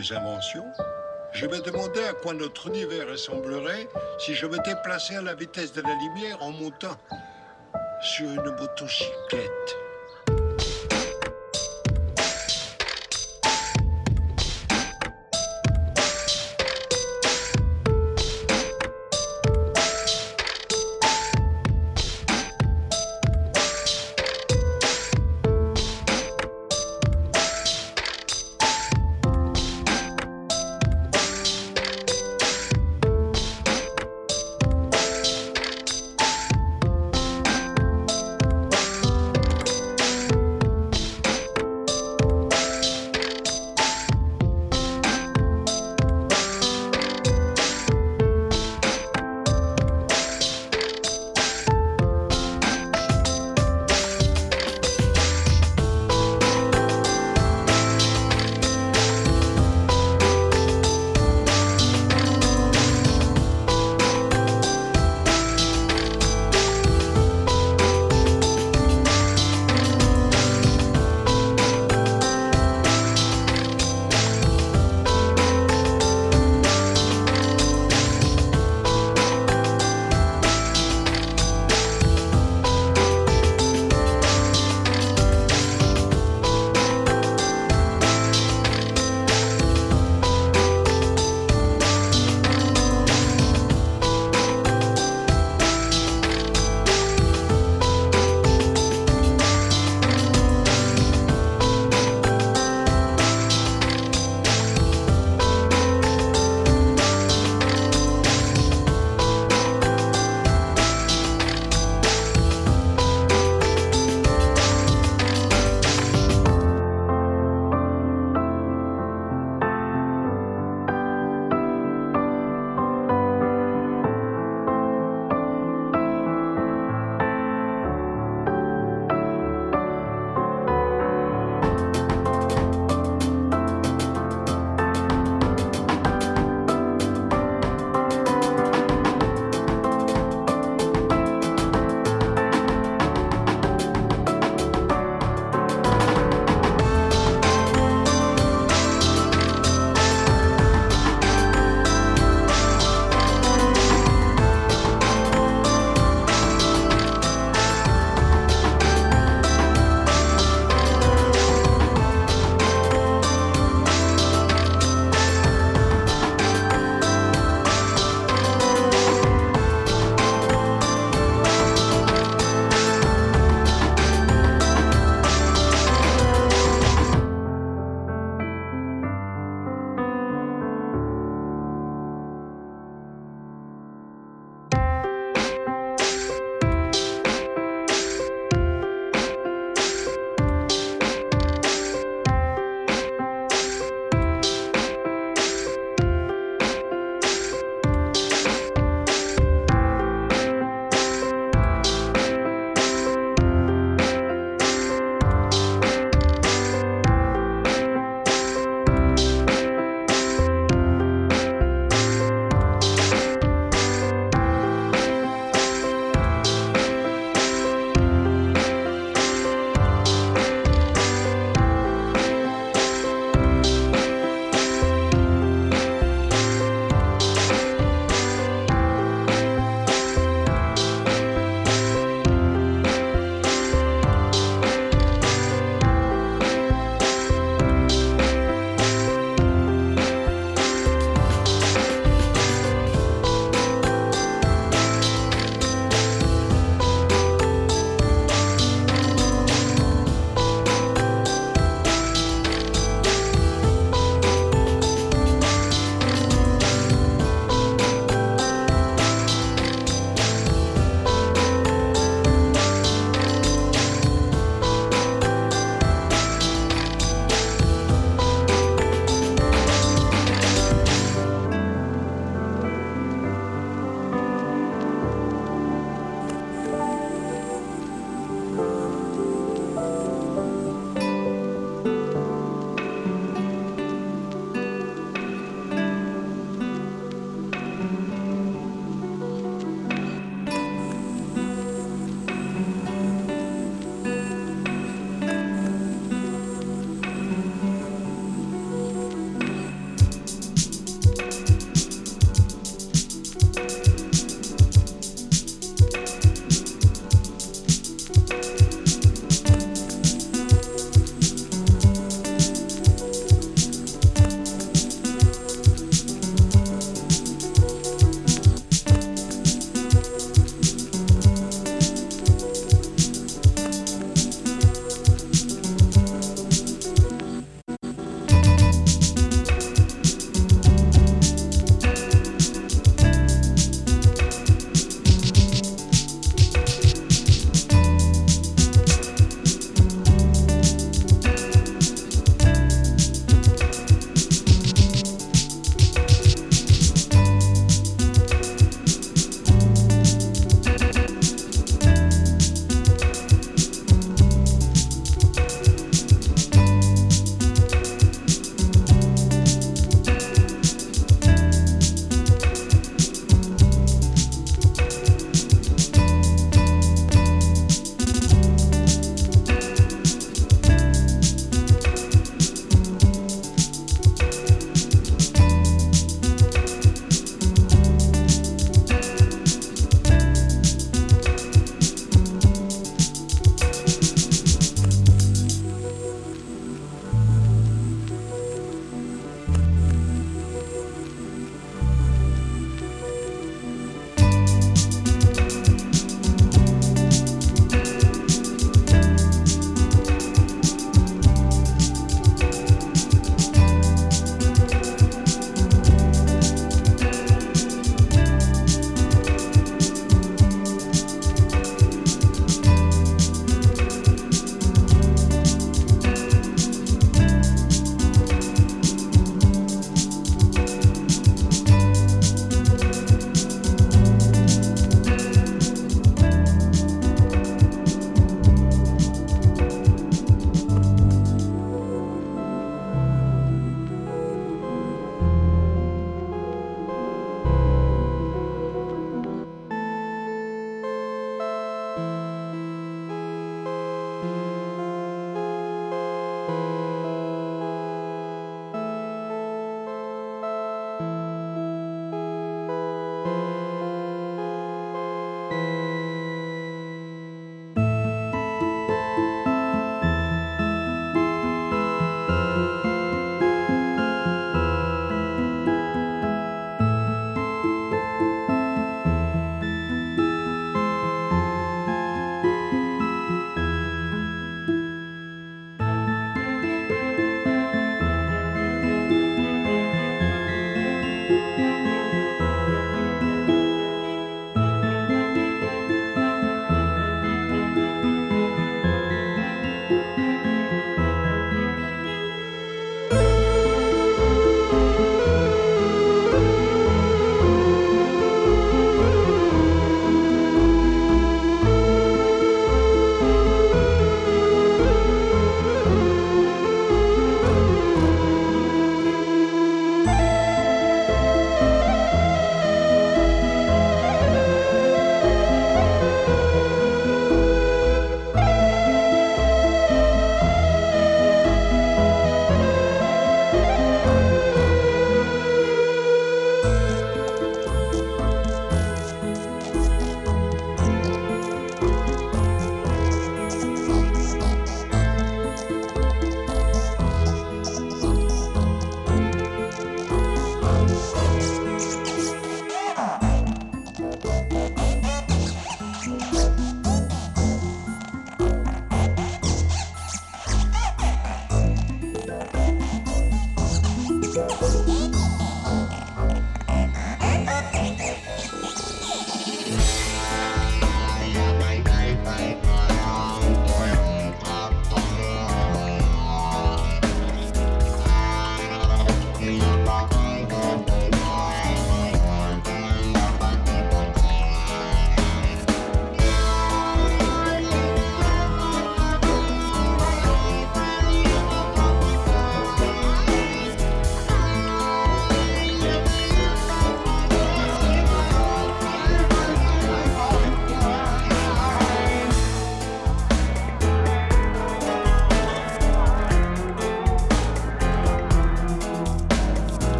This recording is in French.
des inventions, je me demandais à quoi notre univers ressemblerait si je me déplaçais à la vitesse de la lumière en montant sur une motocyclette.